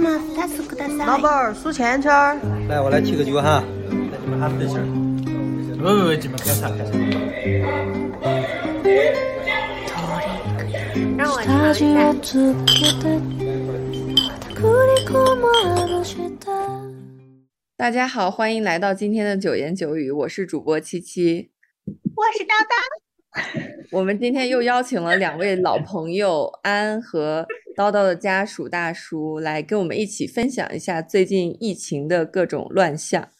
老板儿数钱钱儿，来，我来提个酒哈。来，你们喊对声。不不不，你们开茶开茶。让我尝一下。大家好，欢迎来到今天的九言九语，我是主播七七，我是叨叨。我们今天又邀请了两位老朋友安和。叨叨的家属大叔来跟我们一起分享一下最近疫情的各种乱象。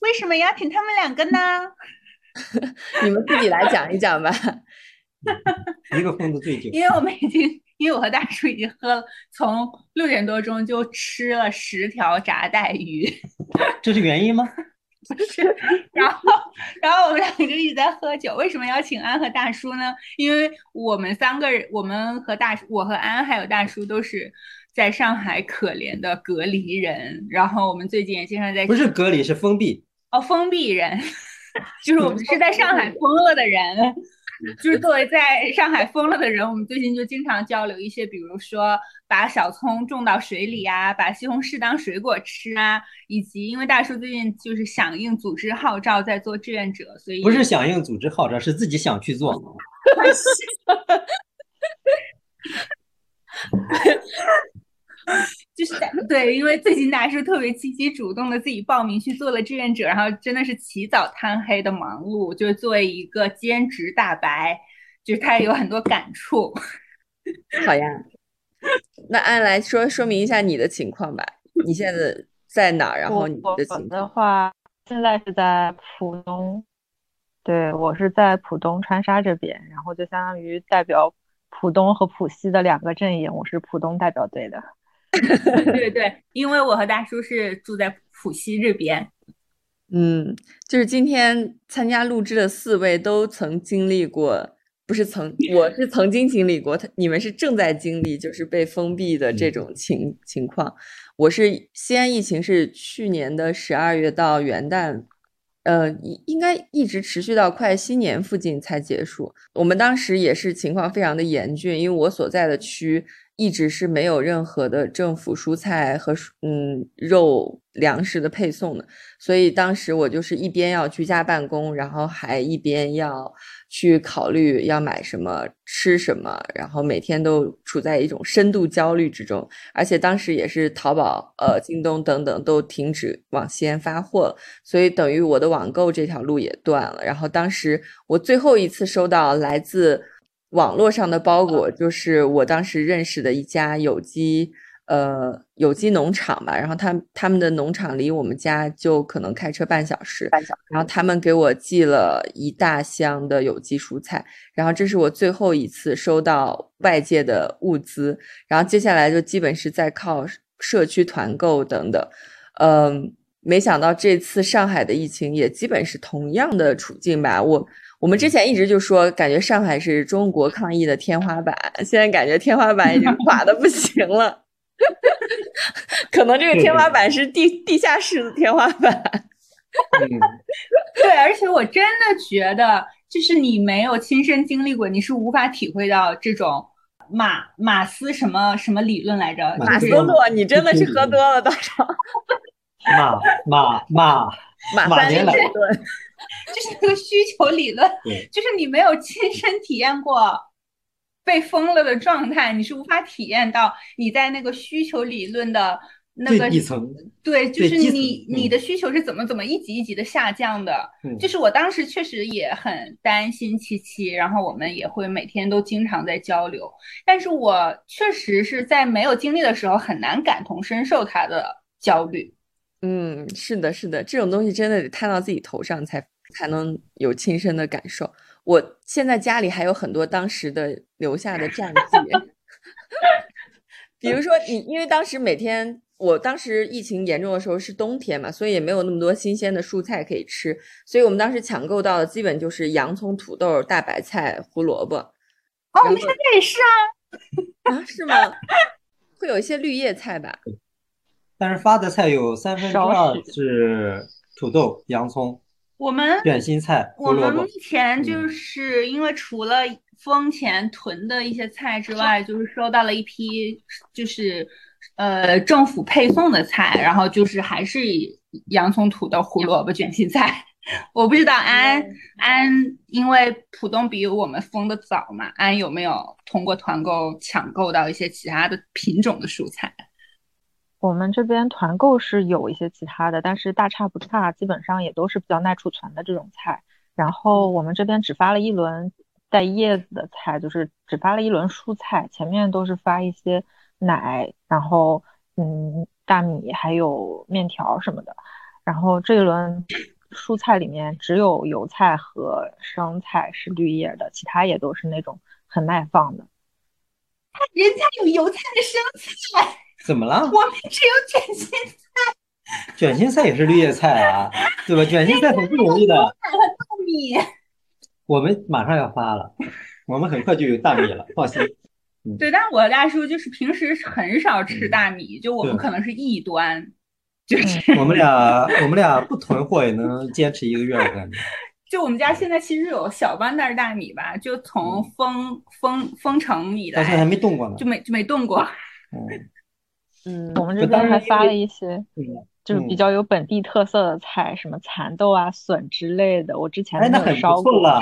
为什么邀请他们两个呢？你们自己来讲一讲吧。一个疯子醉酒。因为我们已经，因为我和大叔已经喝了，从六点多钟就吃了十条炸带鱼。这是原因吗？不是，然后，然后我们两个就一直在喝酒。为什么要请安和大叔呢？因为我们三个人，我们和大叔，我和安还有大叔都是在上海可怜的隔离人。然后我们最近也经常在，不是隔离，是封闭。哦，封闭人，就是我们是在上海疯了的人。就是作为在上海疯了的人，我们最近就经常交流一些，比如说把小葱种到水里啊，把西红柿当水果吃啊，以及因为大叔最近就是响应组织号召在做志愿者，所以不是响应组织号召，是自己想去做。就是对，因为最近大叔特别积极主动的自己报名去做了志愿者，然后真的是起早贪黑的忙碌。就是作为一个兼职大白，就是他也有很多感触。好呀，那按来说说明一下你的情况吧。你现在在哪？然后你的情况的话，现在是在浦东。对我是在浦东川沙这边，然后就相当于代表浦东和浦西的两个阵营，我是浦东代表队的。对对，因为我和大叔是住在浦西这边。嗯，就是今天参加录制的四位都曾经历过，不是曾，我是曾经经历过，他你们是正在经历，就是被封闭的这种情情况。我是西安疫情是去年的十二月到元旦，呃，应该一直持续到快新年附近才结束。我们当时也是情况非常的严峻，因为我所在的区。一直是没有任何的政府蔬菜和嗯肉粮食的配送的，所以当时我就是一边要居家办公，然后还一边要去考虑要买什么吃什么，然后每天都处在一种深度焦虑之中。而且当时也是淘宝、呃京东等等都停止往西安发货，所以等于我的网购这条路也断了。然后当时我最后一次收到来自。网络上的包裹就是我当时认识的一家有机呃有机农场吧，然后他他们的农场离我们家就可能开车半小时，半小时。然后他们给我寄了一大箱的有机蔬菜，然后这是我最后一次收到外界的物资，然后接下来就基本是在靠社区团购等等。嗯，没想到这次上海的疫情也基本是同样的处境吧，我。我们之前一直就说，感觉上海是中国抗疫的天花板，现在感觉天花板已经垮的不行了，可能这个天花板是地地下室的天花板。对，而且我真的觉得，就是你没有亲身经历过，你是无法体会到这种马马斯什么什么理论来着？马斯洛，你真的是喝多了多少？马马马马三立理论。就是那个需求理论，就是你没有亲身体验过被封了的状态，你是无法体验到你在那个需求理论的那个底层。对，就是你你的需求是怎么怎么一级一级的下降的。就是我当时确实也很担心七七，然后我们也会每天都经常在交流，但是我确实是在没有经历的时候很难感同身受他的焦虑。嗯，是的，是的，这种东西真的得摊到自己头上才才能有亲身的感受。我现在家里还有很多当时的留下的战绩，比如说你，因为当时每天，我当时疫情严重的时候是冬天嘛，所以也没有那么多新鲜的蔬菜可以吃，所以我们当时抢购到的基本就是洋葱、土豆、大白菜、胡萝卜。哦，我们现在也是啊，啊，是吗？会有一些绿叶菜吧。但是发的菜有三分之二是土豆、洋葱，我们卷心菜、胡萝卜我们目。前就嗯是因为除了封前囤的一些菜之外，就是收到了一批就是呃政府配送的菜，然后就是还是以洋葱、土豆、胡萝卜、卷心菜。我不知道安安，因为浦东比我们封的早嘛，安有没有通过团购抢购到一些其他的品种的蔬菜？我们这边团购是有一些其他的，但是大差不差，基本上也都是比较耐储存的这种菜。然后我们这边只发了一轮带叶子的菜，就是只发了一轮蔬菜，前面都是发一些奶，然后嗯大米还有面条什么的。然后这一轮蔬菜里面只有油菜和生菜是绿叶的，其他也都是那种很耐放的。人家有油菜的生菜，怎么了？我们只有卷心菜。卷心菜也是绿叶菜啊，对吧？卷心菜很不容易的。大米。我们马上要发了，我们很快就有大米了，放心。对，但我大叔就是平时很少吃大米，就我们可能是异端，就是我们俩我们俩不囤货也能坚持一个月，我感觉。就我们家现在其实有小半袋大米吧，就从封封封城以到现在还没动过呢就。没就没动过。嗯 嗯，我们这边还发了一些嗯，就是比较有本地特色的菜，什么蚕豆啊、笋之类的，我之前哎，都那很没有烧过。不错了。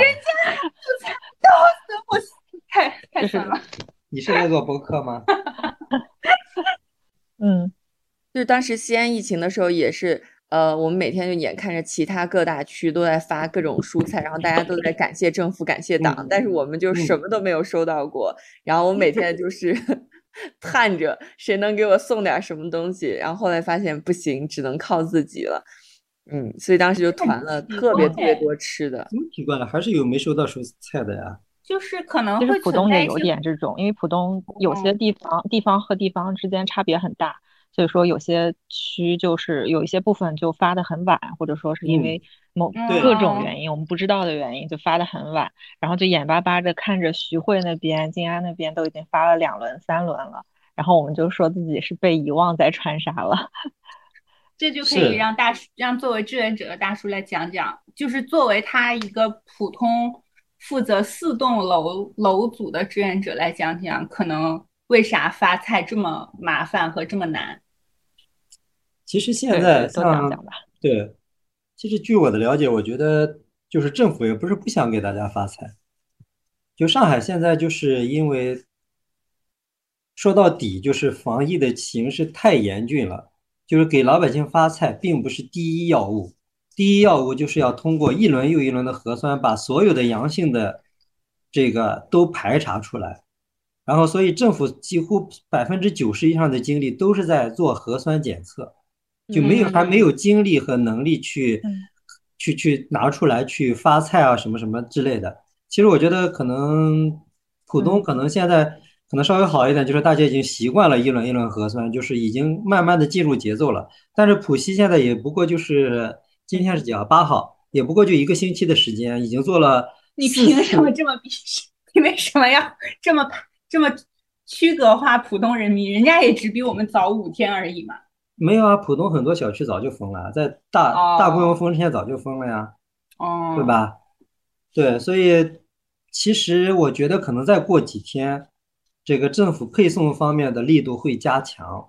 我太太就是酸了。你是在做播客吗？嗯，就是当时西安疫情的时候，也是呃，我们每天就眼看着其他各大区都在发各种蔬菜，然后大家都在感谢政府、感谢党，嗯但是我们就嗯什么都没有收到过。然后我每天就是盼着谁能给我送点什么东西，然后后来发现不行，只能靠自己了。嗯，所以当时就团了特别特别多吃的。怎么奇怪了？还是有没收到蔬菜的呀？就是可能其实会浦东也有点这种，因为浦东有些嗯地方地方和地方之间差别很大，所以说有些区就是有一些部分就发的很晚，或者说是因嗯为某各种嗯原因我们不知道的原因就发的很晚，然后就眼巴巴的看着徐汇那边、静安那边都已经发了两轮、三轮了，然后我们就说自己是被遗忘在川沙了。这就可以让大叔让作为志愿者的大叔来讲讲，就是作为他一个普通负责四栋楼楼组的志愿者来讲讲，可能为啥发菜这么麻烦和这么难？其实现对在对多讲像讲吧。对，其实据我的了解，我觉得就是政府也不是不想给大家发菜，就上海现在就是因为说到底就是防疫的形势太严峻了，就是给老百姓发菜并不是第一要务，第一要务就是要通过一轮又一轮的核酸，把所有的阳性的这个都排查出来。然后，所以政府几乎百分之九十以上的精力都是在做核酸检测，就没有还没有精力和能力去嗯去去拿出来去发菜啊什么什么之类的。其实我觉得可能浦东嗯可能现在可能稍微好一点，就是大家已经习惯了一轮一轮核酸，就是已经慢慢的进入节奏了。但是浦西现在也不过就是今天是几号？八号，也不过就一个星期的时间，已经做了 你凭什么这么鄙视？你为什么要这么这么区隔化普通人民？人家也只比我们早五天而已嘛。没有啊，浦东很多小区早就封了，在大大规模哦封之前早就封了呀，哦，对？吧？对，所以其实我觉得可能再过几天，这个政府配送方面的力度会加强，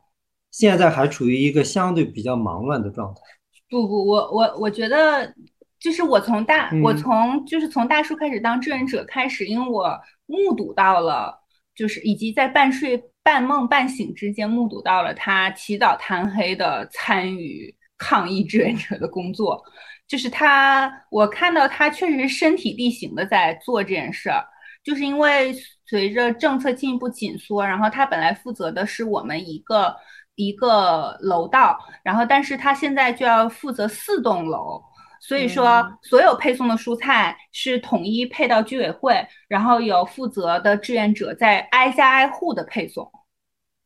现在还处于一个相对比较忙乱的状态。不不，我我我觉得，就是我从大，我嗯从就是从大叔开始当志愿者开始，因为我目睹到了，就是以及在半睡半梦半醒之间目睹到了他起早贪黑的参与抗疫志愿者的工作，就是他，我看到他确实身体力行的在做这件事儿。就是因为随着政策进一步紧缩，然后他本来负责的是我们一个一个楼道，然后但是他现在就要负责四栋楼，所以说嗯所有配送的蔬菜是统一配到居委会，然后有负责的志愿者在挨家挨户的配送。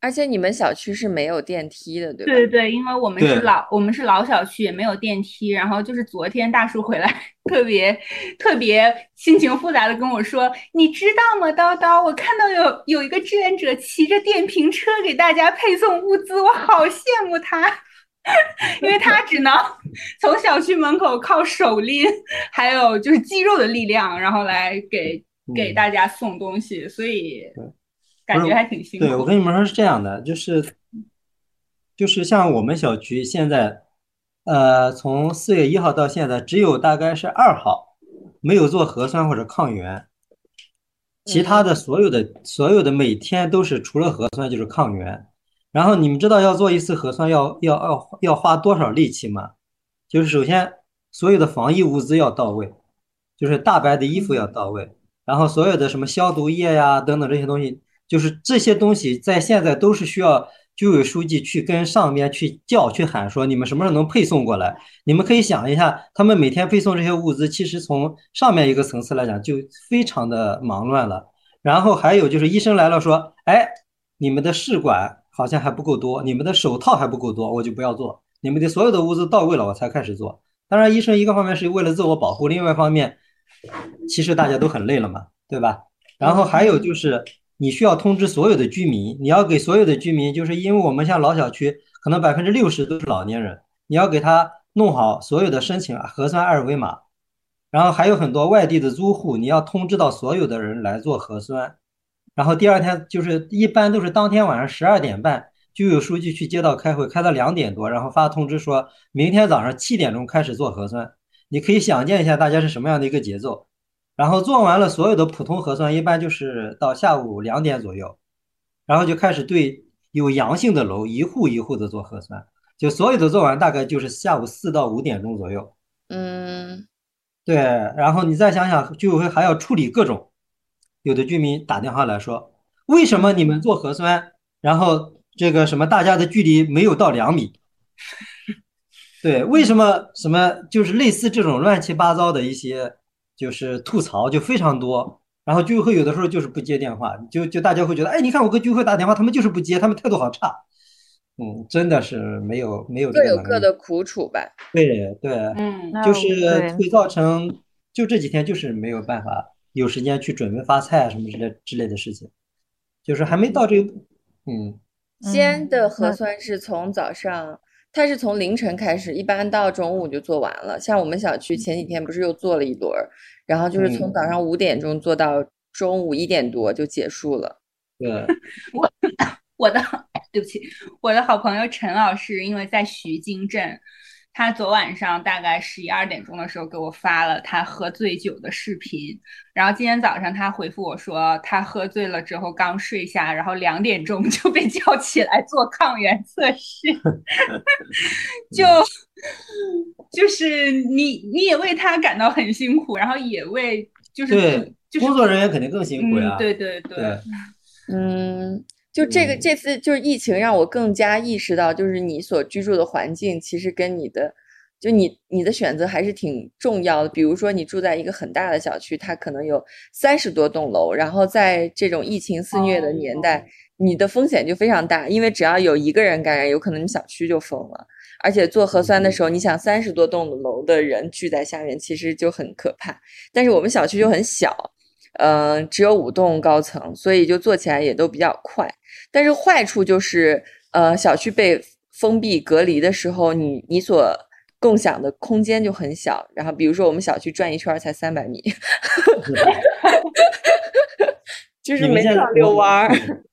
而且你们小区是没有电梯的，对吧？对对对，因为我们是老我们是老小区，也没有电梯。然后就是昨天大叔回来，特别特别心情复杂的跟我说：“你知道吗，叨叨？我看到有有一个志愿者骑着电瓶车给大家配送物资，我好羡慕他。因为他只能从小区门口靠手拎，还有就是肌肉的力量，然后来给给嗯大家送东西，所以对感觉还挺辛苦。对，我跟你们说是这样的，就是就是像我们小区现在，呃，从四月一号到现在，只有大概是二号没有做核酸或者抗原，其他的所有的所有的每天都是除了核酸就是抗原。然后你们知道要做一次核酸要要要要花多少力气吗？就是首先所有的防疫物资要到位，就是大白的衣服要到位，然后所有的什么消毒液呀等等这些东西，就是这些东西在现在都是需要居委书记去跟上面去叫去喊说你们什么时候能配送过来？你们可以想一下，他们每天配送这些物资，其实从上面一个层次来讲就非常的忙乱了。然后还有就是医生来了说，哎，你们的试管好像还不够多，你们的手套还不够多，我就不要做。你们的所有的物资到位了，我才开始做。当然，医生一个方面是为了自我保护，另外一方面，其实大家都很累了嘛，对吧？然后还有就是，你需要通知所有的居民，你要给所有的居民，就是因为我们像老小区，可能百分之六十都是老年人，你要给他弄好所有的申请核酸二维码，然后还有很多外地的租户，你要通知到所有的人来做核酸，然后第二天就是一般都是当天晚上十二点半。就有书记去街道开会，开到两点多，然后发通知说，明天早上七点钟开始做核酸。你可以想见一下大家是什么样的一个节奏。然后做完了所有的普通核酸，一般就是到下午两点左右，然后就开始对有阳性的楼一户一户的做核酸，就所有的做完大概就是下午四到五点钟左右。嗯对，然后你再想想，居委会还要处理各种，有的居民打电话来说，为什么你们做核酸，然后这个什么大家的距离没有到两米？对，为什么什么就是类似这种乱七八糟的一些就是吐槽就非常多，然后居委会有的时候就是不接电话，就就大家会觉得，哎，你看我跟居委会打电话，他们就是不接，他们态度好差，嗯，真的是没有没有各有各的苦楚吧。对对，嗯，就是会造成，就这几天就是没有办法有时间去准备发菜啊什么之类之类的事情，就是还没到这一步。嗯，西安的核酸是从早上，它是从凌晨开始，一般到中午就做完了。像我们小区前几天不是又做了一轮儿，然后就是从嗯早上五点钟做到中午一点多就结束了。对，我 我的对不起，我的好朋友陈老师，因为在徐泾镇，他昨晚上大概十一二点钟的时候给我发了他喝醉酒的视频，然后今天早上他回复我说，他喝醉了之后刚睡下，然后两点钟就被叫起来做抗原测试，就就是你你也为他感到很辛苦，然后也为就是对，就是工作人员肯定更辛苦嗯呀。对对对。对，嗯，就这个嗯这次就是疫情，让我更加意识到，就是你所居住的环境其实跟你的，就你你的选择还是挺重要的。比如说，你住在一个很大的小区，它可能有三十多栋楼，然后在这种疫情肆虐的年代，你的风险就非常大，因为只要有一个人感染，有可能你小区就封了。而且做核酸的时候，你想三十多栋楼的人聚在下面，其实就很可怕。但是我们小区就很小，嗯、只有五栋高层，所以就做起来也都比较快。但是坏处就是，呃，小区被封闭隔离的时候，你你所共享的空间就很小。然后比如说我们小区转一圈儿才三百米，就是没法遛弯儿。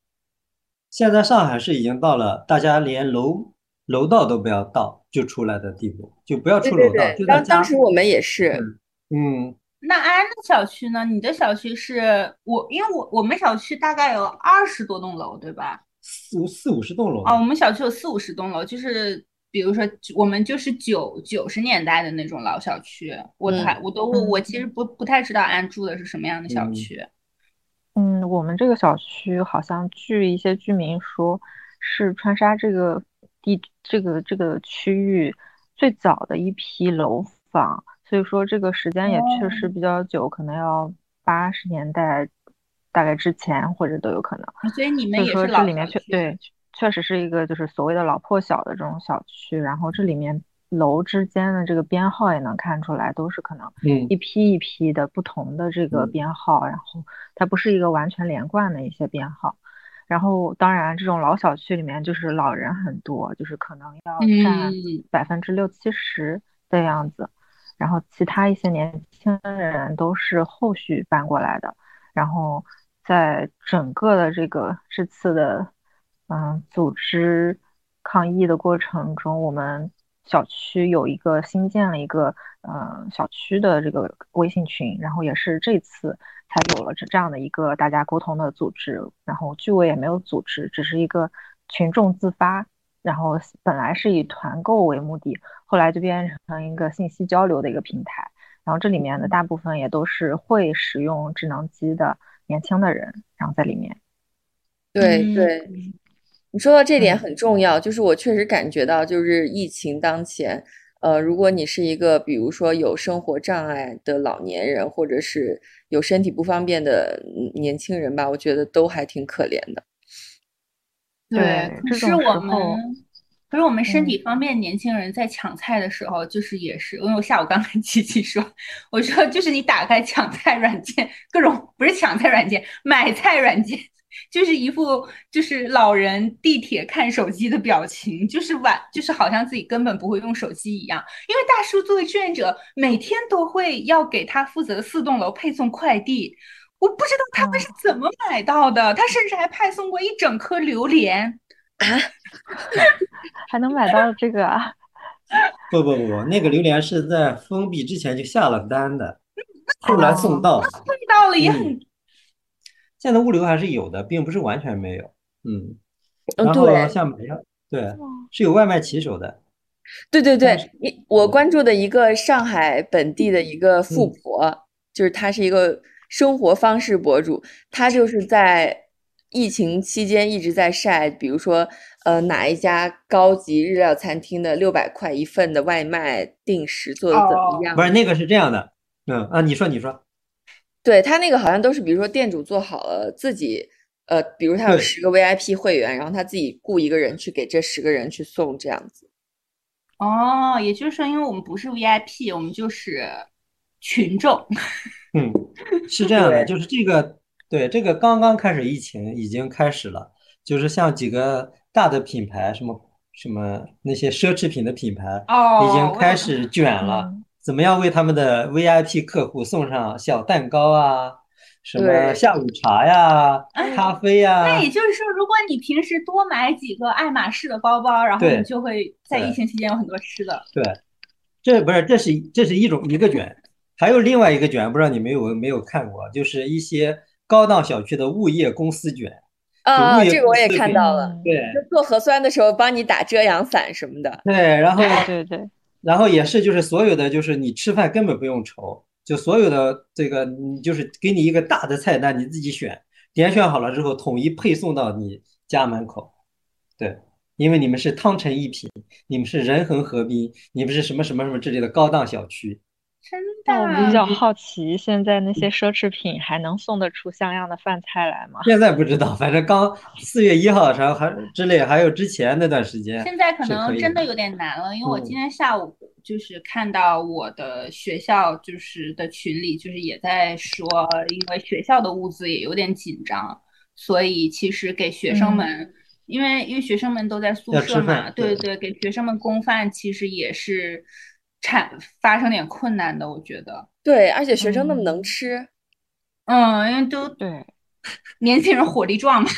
现在上海市已经到了大家连楼楼道都不要到就出来的地步，就不要出楼道，对，就在当。时我们也是，嗯，那安的小区呢？你的小区是我，因为我我们小区大概有二十多栋楼，对吧？四五四五十栋楼哦，我们小区有四五十栋楼，就是比如说我们就是九九十年代的那种老小区，我嗯还我都我我其实不不太知道安住的是什么样的小嗯区。嗯，我们这个小区好像据一些居民说，是川沙这个地这个这个区域最早的一批楼房，所以说这个时间也确实比较久，可能要八十年代大概之前或者都有可能。所以你们也是老这里面小区确对，确实是一个就是所谓的老破小的这种小区，然后这里面楼之间的这个编号也能看出来，都是可能嗯一批一批的不同的这个嗯编号，然后它不是一个完全连贯的一些编号。然后当然这种老小区里面就是老人很多，就是可能要占嗯百分之六七十的样子。然后其他一些年轻人都是后续搬过来的。然后在整个的这个这次的嗯组织抗议的过程中，我们小区有一个新建了一个嗯小区的这个微信群，然后也是这次才有了这这样的一个大家沟通的组织。然后居委也没有组织，只是一个群众自发。然后本来是以团购为目的，后来就变成一个信息交流的一个平台。然后这里面的大部分也都是会使用智能机的年轻的人，然后在里面。对对，你说到这点嗯很重要，就是我确实感觉到，就是疫情当前，呃，如果你是一个比如说有生活障碍的老年人，或者是有身体不方便的嗯年轻人吧，我觉得都还挺可怜的。对，可是我们，可是我们身嗯体方面年轻人在抢菜的时候，就是也是，因为我下午刚跟琪琪说，我说就是你打开抢菜软件，各种不是抢菜软件，买菜软件，就是一副就是老人地铁看手机的表情，就是晚，就是好像自己根本不会用手机一样。因为大叔作为志愿者，每天都会要给他负责的四栋楼配送快递。我不知道他们是怎么买到的，他甚至还派送过一整颗榴莲。还能买到这个啊？不不不不，那个榴莲是在封闭之前就下了单的，后来送到。送到了也嗯很现在物流还是有的，并不是完全没有。嗯，嗯，然后对像买药，对，是有外卖骑手的。对对对，你我关注的一个上海本地的一个富嗯婆，就是她是一个生活方式博主，他就是在疫情期间一直在晒，比如说呃哪一家高级日料餐厅的六百块一份的外卖定时做的怎么哦样？不是那个是这样的，嗯啊，你说你说，对他那个好像都是，比如说店主做好了自己，呃，比如他有十个 VIP 会员，然后他自己雇一个人去给这十个人去送这样子。哦，也就是说，因为我们不是 VIP，我们就是群众。嗯，是这样的，就是这个，对，这个刚刚开始疫情已经开始了，就是像几个大的品牌，什么什么那些奢侈品的品牌，哦已经开始卷了嗯，怎么样为他们的 VIP 客户送上小蛋糕啊，什么下午茶呀、哎咖啡呀那，也就是说，如果你平时多买几个爱马仕的包包，然后你就会在疫情期间有很多吃的。对，这不是，这是这是一种一个卷，还有另外一个卷，不知道你没有没有看过，就是一些高档小区的物业公司卷，啊，这个我也看到了，嗯对就做核酸的时候帮你打遮阳伞什么的。对，然后对对，然后也是就是所有的就是你吃饭根本不用愁，就所有的这个你就是给你一个大的菜单，你自己选，点选好了之后统一配送到你家门口，对。因为你们是汤臣一品，你们是仁恒河滨，你们是什么什么什么之类的高档小区，真但我比？较好奇，现在那些奢侈品还能送得出像样的饭菜来吗？现在不知道，反正刚四月一号啥还之类，还有之前那段时间，现在可能真的有点难了，因为我嗯今天下午就是看到我的学校就是的群里，就是也在说，因为学校的物资也有点紧张，所以其实给学生嗯们，因为因为学生们都在宿舍嘛，对对，给学生们供饭其实也是产发生点困难的，我觉得，对，而且学生那么能嗯吃，嗯，因为都对，年轻人火力壮嘛，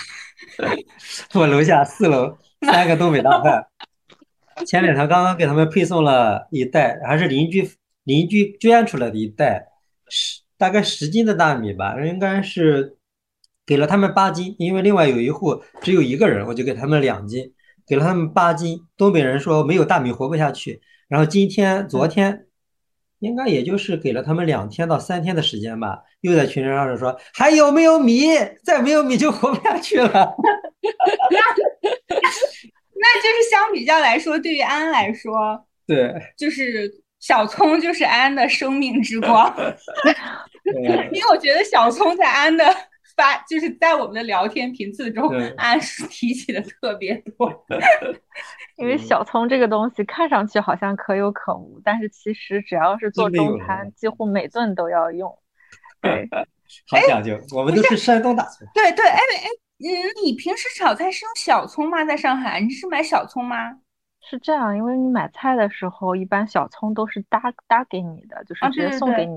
我楼下四楼三个东北大汉，前两天刚刚给他们配送了一袋，还是邻居邻居捐出来的一袋，十大概十斤的大米吧，应该是给了他们八斤，因为另外有一户只有一个人，我就给他们两斤，给了他们八斤。东北人说没有大米活不下去，然后今天昨天应该也就是给了他们两天到三天的时间吧，又在群上说还有没有米，再没有米就活不下去了。那就是相比较来说，对于安来说，对，就是小葱就是安的生命之光。因为我觉得小葱在安的发，就是在我们的聊天频次中对，安是提起的特别多。因为小葱这个东西看上去好像可有可无，但是其实只要是做中餐，几乎每顿都要用。对，好讲究，我们都是山东大葱。对对，哎哎，嗯，你平时炒菜是用小葱吗？在上海，你是买小葱吗？是这样，因为你买菜的时候，一般小葱都是搭搭给你的，就是啊直接送对对对给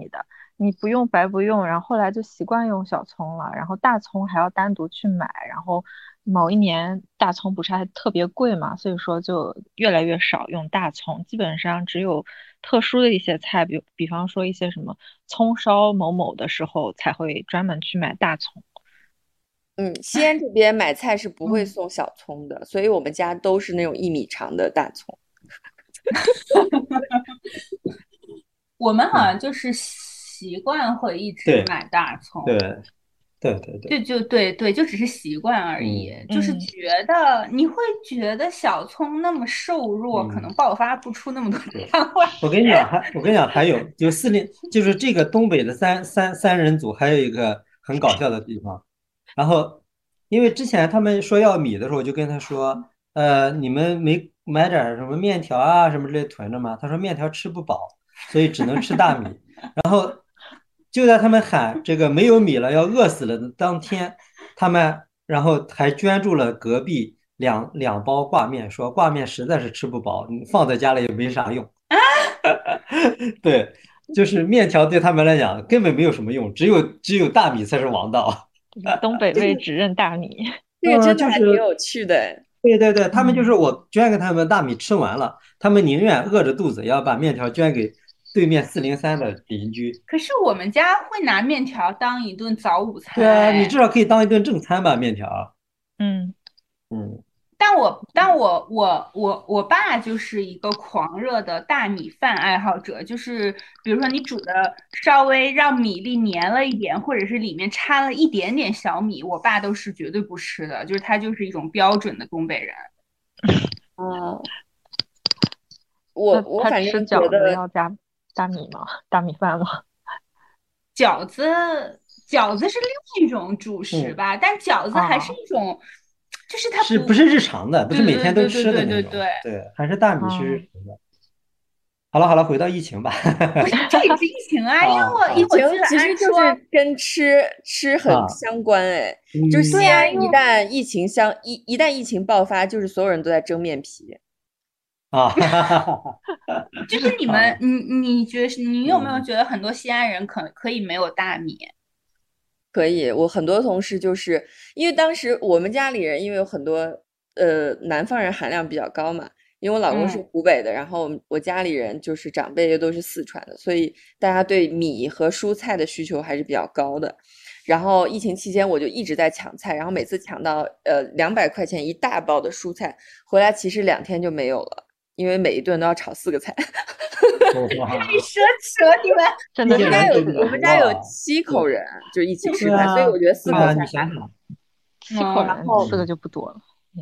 你不用白不用。然后后来就习惯用小葱了，然后大葱还要单独去买。然后某一年大葱不是还特别贵嘛，所以说就越来越少用大葱，基本上只有特殊的一些菜，比比方说一些什么葱烧某某的时候才会专门去买大葱。嗯，西安这边买菜是不会嗯送小葱的，所以我们家都是那种一米长的大葱。我们好像就是 习惯会一直买大葱，对，对对对，就就对对，就只是习惯而已。嗯就是嗯觉得你会觉得小葱那么瘦弱，可嗯能爆发不出那么多。我跟你讲，还我跟你讲，还有就四零，就是这个东北的三三三人组，还有一个很搞笑的地方。然后，因为之前他们说要米的时候，我就跟他说，呃，你们没买点儿什么面条啊什么之类囤着吗？他说面条吃不饱，所以只能吃大米。然后就在他们喊这个没有米了，要饿死了的当天，他们然后还捐助了隔壁两两包挂面，说挂面实在是吃不饱，你放在家里也没啥用。对，就是面条对他们来讲根本没有什么用，只有只有大米才是王道。东北 味只认大米。这个真的呃就是还挺有趣的哎。对对对，他们就是我捐给他们大米吃完了，他们宁愿饿着肚子，也要把面条捐给对面四零三的邻居。可是我们家会拿面条当一顿早午餐，对啊，你至少可以当一顿正餐吧，面条。嗯，嗯，但我但我我我我爸就是一个狂热的大米饭爱好者，就是比如说你煮的稍微让米粒粘了一点，或者是里面掺了一点点小米，我爸都是绝对不吃的，就是他就是一种标准的东北人。啊，我他我反吃饺子正觉得要加大米吗？大米饭吗？饺子饺子是另一种主食嗯吧，但饺子还是哦一种，就是它是不是日常的？不是每天都吃的那种。对对还是大米是哦日常的。好了好了，回到疫情吧。不是这也是疫情啊？因为我啊因为我记得其实就是跟吃吃很啊相关哎，就是西安一旦疫情相一一旦疫情爆发，就是所有人都在蒸面皮。啊，哈哈哈哈就是你们，你你觉得你有没有嗯觉得很多西安人可可以没有大米？可以，我很多同事就是因为当时我们家里人因为有很多呃南方人含量比较高嘛，因为我老公是嗯湖北的，然后我家里人就是长辈又都是四川的，所以大家对米和蔬菜的需求还是比较高的。然后疫情期间我就一直在抢菜，然后每次抢到呃两百块钱一大包的蔬菜，回来其实两天就没有了，因为每一顿都要炒四个菜。哇太奢侈了，你们。真的我们家有我们家有哇七口人，就是一起吃饭，所以啊我觉得四口对啊，菜你想想，七口然后吃的就不多了。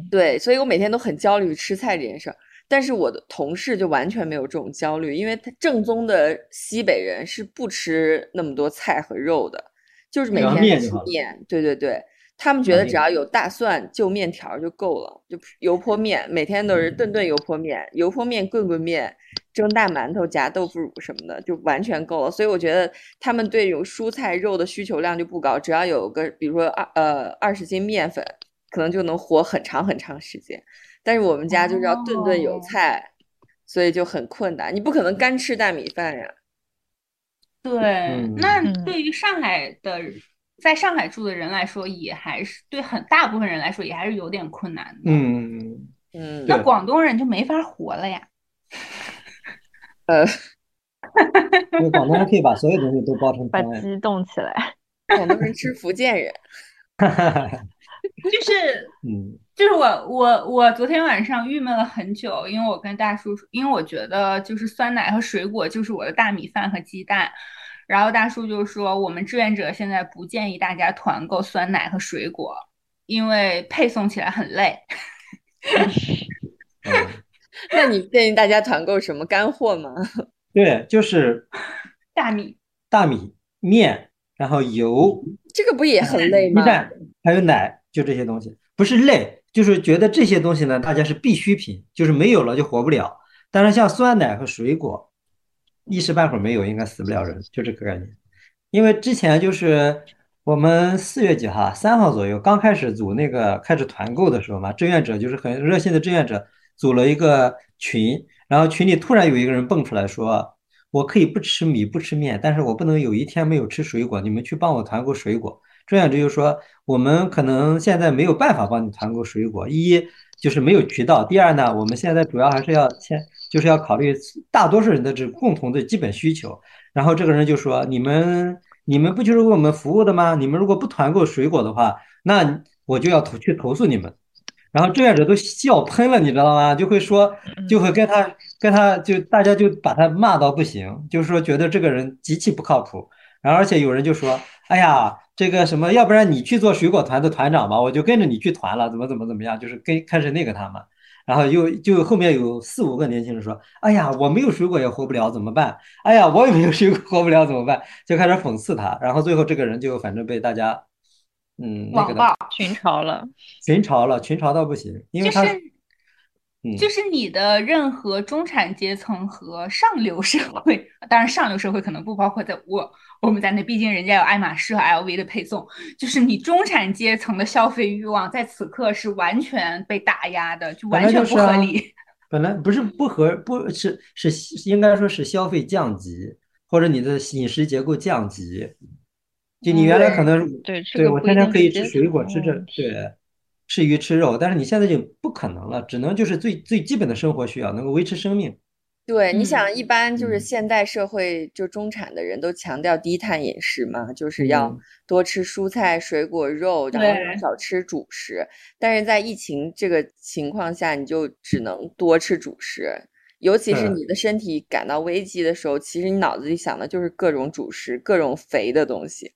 对，所以我每天都很焦虑吃菜这件事儿。但是我的同事就完全没有这种焦虑，因为他正宗的西北人是不吃那么多菜和肉的，就是每天面。对对对，他们觉得只要有大蒜、就面条就够了，就油泼面，每天都是顿顿油泼面、油泼面、棍棍面、蒸大馒头、夹豆腐乳什么的，就完全够了。所以我觉得他们对有蔬菜肉的需求量就不高，只要有个比如说二呃二十斤面粉，可能就能活很长很长时间。但是我们家就是要顿顿有哦菜，所以就很困难。你不可能干吃大米饭呀。对，嗯那嗯对于上海的，在上海住的人来说，也还是对很大部分人来说，也还是有点困难的。嗯，嗯，那广东人就没法活了呀。呃，因为广东人可以把所有东西都包成把。鸡冻起来。广东人吃福建人，就是嗯就是我我我昨天晚上郁闷了很久，因为我跟大叔，因为我觉得就是酸奶和水果就是我的大米饭和鸡蛋，然后大叔就说我们志愿者现在不建议大家团购酸奶和水果，因为配送起来很累。嗯，那你建议大家团购什么干货吗？对，就是大米大米、面，然后油、这个不也很累吗？鸡蛋，还有奶，就这些东西，不是累，就是觉得这些东西呢，大家是必需品，就是没有了就活不了。但是像酸奶和水果，一时半会儿没有，应该死不了人，就这个概念。因为之前就是我们四月几号，三号左右刚开始组那个开始团购的时候嘛，志愿者就是很热心的志愿者组了一个群，然后群里突然有一个人蹦出来说，我可以不吃米不吃面，但是我不能有一天没有吃水果，你们去帮我团购水果。志愿者就说，我们可能现在没有办法帮你团购水果，一就是没有渠道，第二呢，我们现在主要还是要先就是要考虑大多数人的这共同的基本需求。然后这个人就说，你们。你们不就是为我们服务的吗？你们如果不团购水果的话，那我就要投去投诉你们。然后志愿者都笑喷了，你知道吗？就会说，就会跟他跟他就大家就把他骂到不行，就是说觉得这个人极其不靠谱。然后而且有人就说，哎呀，这个什么，要不然你去做水果团的团长吧，我就跟着你去团了，怎么怎么怎么样，就是跟开始那个他嘛。然后又就后面有四五个年轻人说：“哎呀，我没有水果也活不了，怎么办？哎呀，我也没有水果活不了，怎么办？”就开始讽刺他。然后最后这个人就反正被大家，嗯，那个群嘲了，群嘲了，群嘲到不行，因为他。就是你的任何中产阶层和上流社会，当然上流社会可能不包括在我我们在内，毕竟人家有爱马仕和 LV 的配送。就是你中产阶层的消费欲望在此刻是完全被打压的，就完全不合理。本来不是不合，不是是应该说是消费降级，或者你的饮食结构降级。就你原来可能对对我天天可以吃水果，吃这对。吃鱼吃肉，但是你现在就不可能了，只能就是最最基本的生活需要能够维持生命。对，你想一般就是现代社会就中产的人都强调低碳饮食嘛，就是要多吃蔬菜、水果、肉，然后少吃主食。但是在疫情这个情况下，你就只能多吃主食，尤其是你的身体感到危机的时候，其实你脑子里想的就是各种主食、各种肥的东西，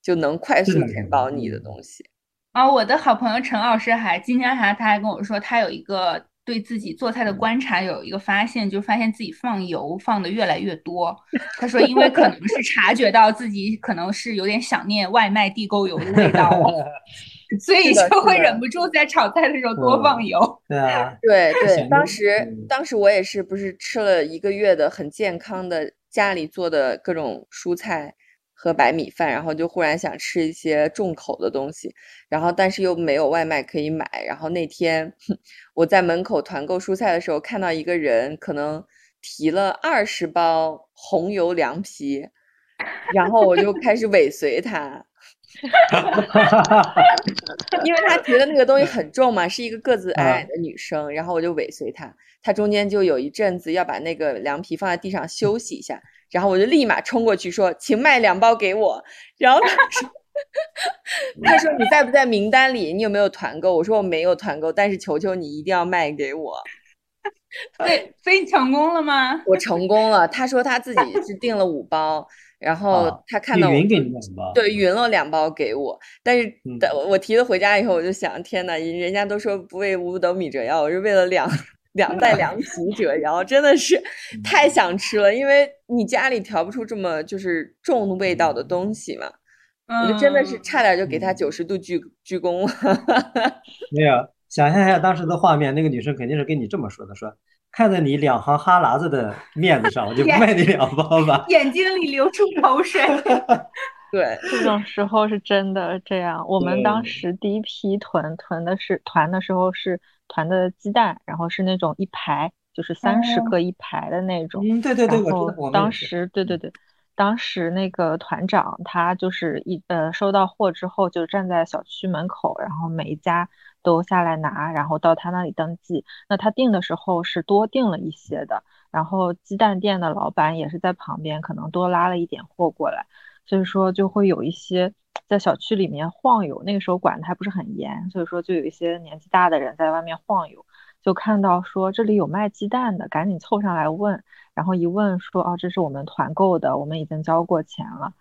就能快速填饱你的东西。啊，我的好朋友陈老师还今天还他还跟我说，他有一个对自己做菜的观察，有一个发现，就发现自己放油放的越来越多。他说，因为可能是察觉到自己可能是有点想念外卖地沟油的味道了，所以就会忍不住在炒菜的时候多放油。对啊，对对，当时当时我也是不是吃了一个月的很健康的家里做的各种蔬菜。和白米饭，然后就忽然想吃一些重口的东西，然后但是又没有外卖可以买。然后那天我在门口团购蔬菜的时候，看到一个人可能提了二十包红油凉皮，然后我就开始尾随他，因为他提的那个东西很重嘛，是一个个子矮矮的女生，然后我就尾随他。他中间就有一阵子要把那个凉皮放在地上休息一下。然后我就立马冲过去说：“请卖两包给我。”然后他说：“ 他说你在不在名单里？你有没有团购？”我说：“我没有团购，但是求求你一定要卖给我。”对，所以你成功了吗？我成功了。他说他自己是订了五包，然后他看到我对匀了两包给我，但是等我提了回家以后，我就想：天呐，人家都说不为五斗米折腰，我是为了两。两袋凉皮折腰，真的是太想吃了，因为你家里调不出这么就是重味道的东西嘛，我就真的是差点就给他九十度鞠鞠躬了。没有，想象一下当时的画面，那个女生肯定是跟你这么说的：说看在你两行哈喇子的面子上，我就卖你两包吧。眼睛里流出口水。对，这种时候是真的这样。我们当时第一批囤囤的是团的时候是。团的鸡蛋，然后是那种一排，就是三十个一排的那种。嗯，对对对，然后当时，对对对，当时那个团长他就是一呃收到货之后就站在小区门口，然后每一家都下来拿，然后到他那里登记。那他订的时候是多订了一些的，然后鸡蛋店的老板也是在旁边，可能多拉了一点货过来，所以说就会有一些。在小区里面晃悠，那个时候管的还不是很严，所以说就有一些年纪大的人在外面晃悠，就看到说这里有卖鸡蛋的，赶紧凑上来问，然后一问说哦，这是我们团购的，我们已经交过钱了，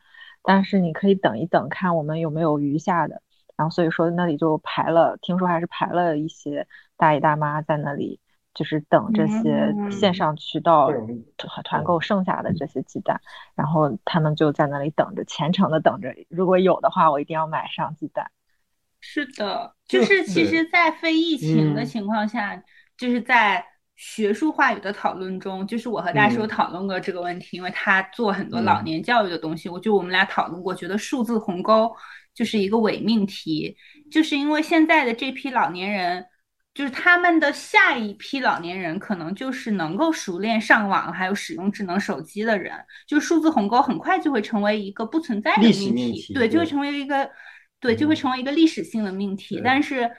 但是你可以等一等，看我们有没有余下的，然后所以说那里就排了，听说还是排了一些大爷大妈在那里。就是等这些线上渠道团团购剩下的这些鸡蛋，然后他们就在那里等着，虔诚的等着。如果有的话，我一定要买上鸡蛋。是的，就是其实，在非疫情的情况下，就是在学术话语的讨论中，就是我和大叔讨论过这个问题，因为他做很多老年教育的东西，我就我们俩讨论过，觉得数字鸿沟。就是一个伪命题，就是因为现在的这批老年人。就是他们的下一批老年人，可能就是能够熟练上网，还有使用智能手机的人。就数字鸿沟很快就会成为一个不存在的命题，对，就会成为一个，对，就会成为一个历史性的命题。但是，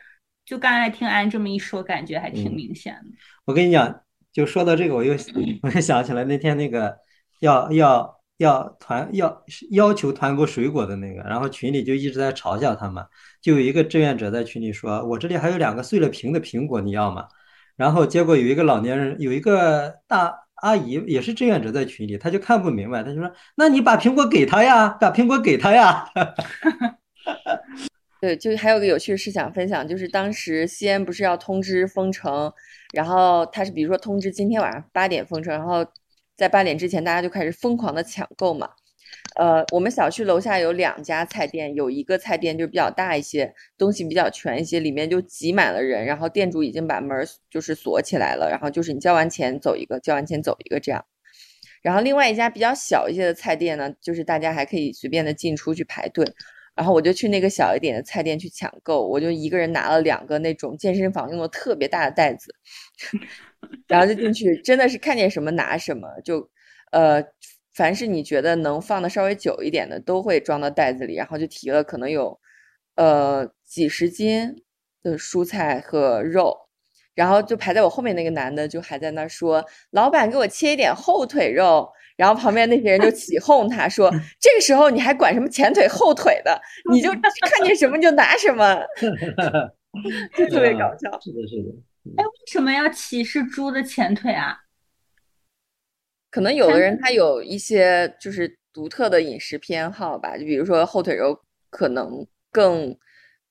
就刚才听安这么一说，感觉还挺明显的。我跟你讲，就说到这个，我又 我又想起来那天那个要要。要团要要求团购水果的那个，然后群里就一直在嘲笑他们，就有一个志愿者在群里说：“我这里还有两个碎了屏的苹果，你要吗？”然后结果有一个老年人，有一个大阿姨也是志愿者在群里，他就看不明白，他就说：“那你把苹果给他呀，把苹果给他呀。”对，就还有个有趣的事想分享，就是当时西安不是要通知封城，然后他是比如说通知今天晚上八点封城，然后。在八点之前，大家就开始疯狂的抢购嘛。呃，我们小区楼下有两家菜店，有一个菜店就比较大一些，东西比较全一些，里面就挤满了人。然后店主已经把门就是锁起来了，然后就是你交完钱走一个，交完钱走一个这样。然后另外一家比较小一些的菜店呢，就是大家还可以随便的进出去排队。然后我就去那个小一点的菜店去抢购，我就一个人拿了两个那种健身房用的特别大的袋子。然后就进去，真的是看见什么拿什么，就，呃，凡是你觉得能放的稍微久一点的，都会装到袋子里，然后就提了可能有，呃，几十斤的蔬菜和肉，然后就排在我后面那个男的就还在那说，老板给我切一点后腿肉，然后旁边那些人就起哄他说，这个时候你还管什么前腿后腿的，你就 看见什么就拿什么，就特别搞笑。是的，是的。哎，为什么要歧视猪的前腿啊？可能有的人他有一些就是独特的饮食偏好吧，就比如说后腿肉可能更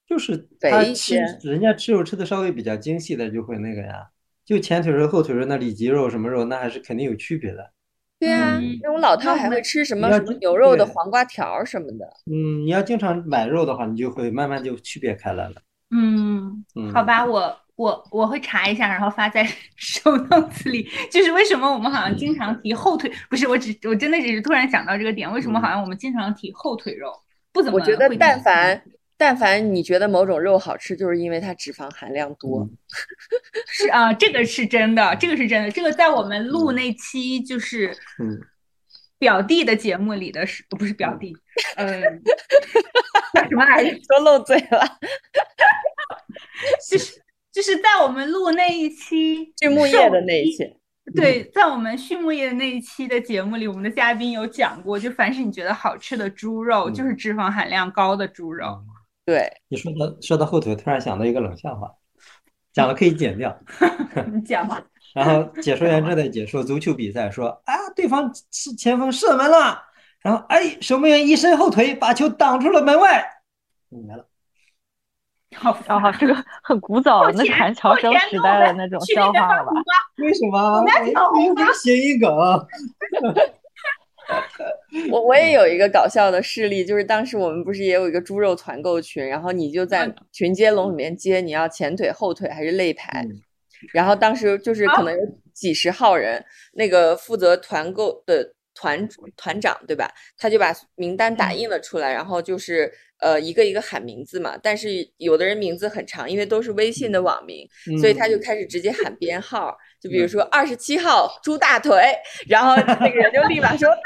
就是肥一些，人家吃肉吃的稍微比较精细的就会那个呀。就前腿肉、后腿肉，那里脊肉什么肉，那还是肯定有区别的。对啊，那种老饕还会吃什么什么牛肉的黄瓜条什么的。嗯，你要经常买肉的话，你就会慢慢就区别开来了。嗯，好吧，我。我我会查一下，然后发在 手动词里。就是为什么我们好像经常提后腿？不是，我只我真的只是突然想到这个点。为什么好像我们经常提后腿肉？不怎么。我觉得但凡但凡你觉得某种肉好吃，就是因为它脂肪含量多。是啊，这个是真的，这个是真的。这个在我们录那期就是表弟的节目里的是，不是表弟，嗯，什么来着？说漏嘴了，就是。就是在我们录那一期畜牧业的那一期，对，在我们畜牧业的那一期的节目里，我们的嘉宾有讲过，就凡是你觉得好吃的猪肉，就是脂肪含量高的猪肉。对，你说到说到后腿，突然想到一个冷笑话，讲了可以剪掉。你讲吧。然后解说员正在解说足球比赛，说啊，对方是前锋射门了，然后哎，守门员一伸后腿把球挡出了门外，没了。好，啊，这个很古早，那韩乔生时代的那种笑话了吧？为什么？我有点谐音梗。我我也有一个搞笑的事例，就是当时我们不是也有一个猪肉团购群，然后你就在群接龙里面接你要前腿、后腿还是肋排，然后当时就是可能有几十号人，那个负责团购的团团长对吧？他就把名单打印了出来，然后就是。呃，一个一个喊名字嘛，但是有的人名字很长，因为都是微信的网名，所以他就开始直接喊编号，就比如说二十七号猪大腿，然后那个人就立马说到，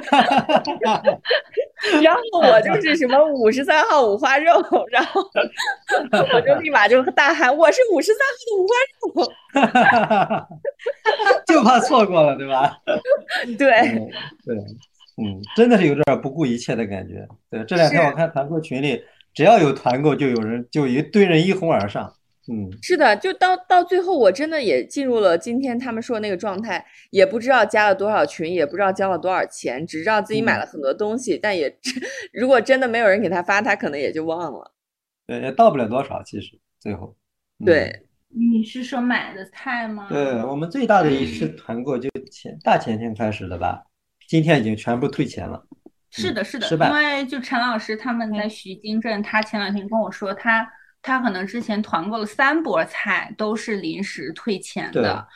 然后我就是什么五十三号五花肉，然后我就立马就大喊我是五十三号的五花肉，就怕错过了，对吧？对对。嗯，真的是有点不顾一切的感觉。对，这两天我看团购群里，只要有团购，就有人就一堆人一哄而上。嗯，是的，就到到最后，我真的也进入了今天他们说的那个状态，也不知道加了多少群，也不知道交了多少钱，只知道自己买了很多东西，但也 如果真的没有人给他发，他可能也就忘了。对，也到不了多少，其实最后。对，你是说买的菜吗？对我们最大的一次团购就前大前天开始的吧。今天已经全部退钱了。是的，是的，因为就陈老师他们在徐泾镇，他前两天跟我说，他他可能之前团购了三波菜，都是临时退钱的。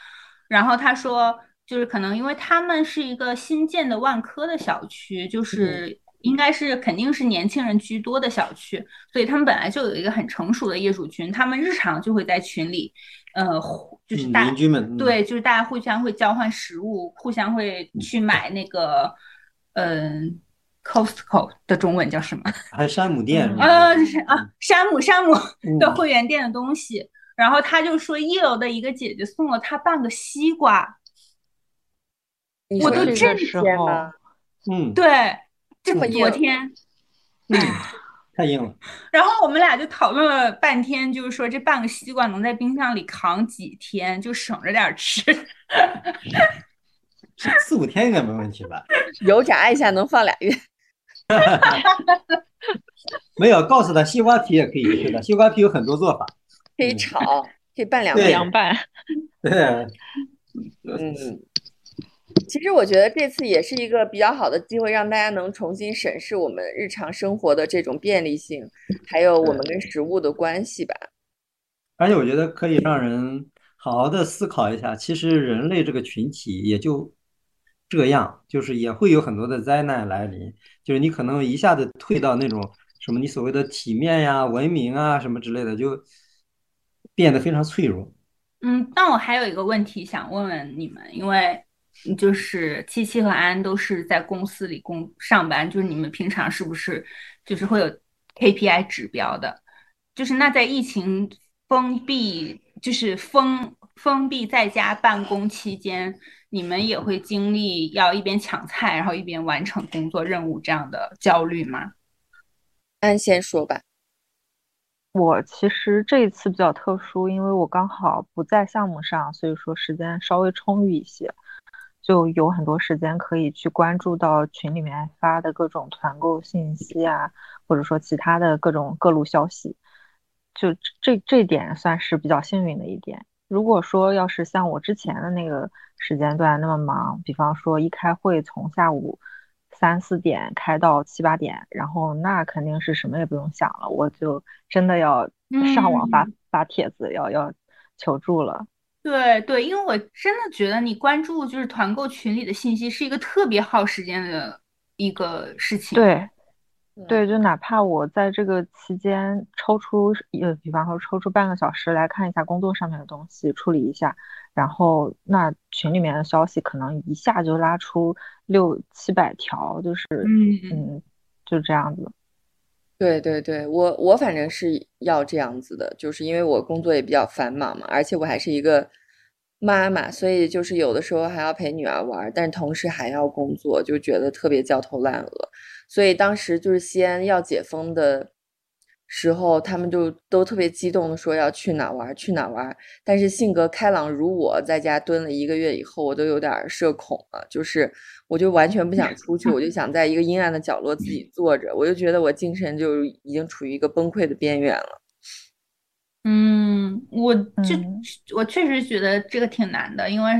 然后他说，就是可能因为他们是一个新建的万科的小区，就是应该是肯定是年轻人居多的小区，所以他们本来就有一个很成熟的业主群，他们日常就会在群里，呃，互就是大、嗯邻居们嗯。对，就是大家互相会交换食物，互相会去买那个，嗯、Costco 的中文叫什么？还有山姆店呃，是啊，山姆山姆嗯的会员店的东西。然后他就说，一楼的一个姐姐送了他半个西瓜，我都震这时候天吗？嗯，对，这这么硬昨天。嗯，太硬了。然后我们俩就讨论了半天，就是说这半个西瓜能在冰箱里扛几天，就省着点儿吃。四五天应该没问题吧？油炸一下能放俩月。没有，告诉他西瓜皮也可以吃的，西瓜皮有很多做法。可以嗯炒，可以拌。凉拌。对，嗯，其实我觉得这次也是一个比较好的机会，让大家能重新审视我们日常生活的这种便利性，还有我们跟食物的关系吧。而且我觉得可以让人好好的思考一下，其实人类这个群体也就这样，就是也会有很多的灾难来临，就是你可能一下子退到那种什么你所谓的体面呀、文明啊什么之类的，就变得非常脆弱。嗯，但我还有一个问题想问问你们，因为就是七七和安都是在公司里工上班，就是你们平常是不是就是会有 KPI 指标的？就是那在疫情封闭，就是封封闭在家办公期间，你们也会经历要一边抢菜，然后一边完成工作任务这样的焦虑吗？安先说吧。我其实这一次比较特殊，因为我刚好不在项目上，所以说时间稍微充裕一些，就有很多时间可以去关注到群里面发的各种团购信息啊，或者说其他的各种各路消息，就这这点算是比较幸运的一点。如果说要是像我之前的那个时间段那么忙，比方说一开会从下午三四点开到七八点，然后那肯定是什么也不用想了，我就真的要上网发、嗯发帖子，要要求助了。对对，因为我真的觉得你关注就是团购群里的信息是一个特别耗时间的一个事情。对嗯对，就哪怕我在这个期间抽出，呃，比方说抽出半个小时来看一下工作上面的东西，处理一下，然后那群里面的消息可能一下就拉出六七百条，就是嗯嗯嗯，就这样子。对对对，我我反正是要这样子的，就是因为我工作也比较繁忙嘛，而且我还是一个妈妈，所以就是有的时候还要陪女儿玩儿，但同时还要工作，就觉得特别焦头烂额。所以当时就是西安要解封的时候，他们就都特别激动的说要去哪玩，去哪玩。但是性格开朗如我，在家蹲了一个月以后，我都有点社恐了，就是我就完全不想出去，我就想在一个阴暗的角落自己坐着，我就觉得我精神就已经处于一个崩溃的边缘了。嗯，我就嗯我确实觉得这个挺难的，因为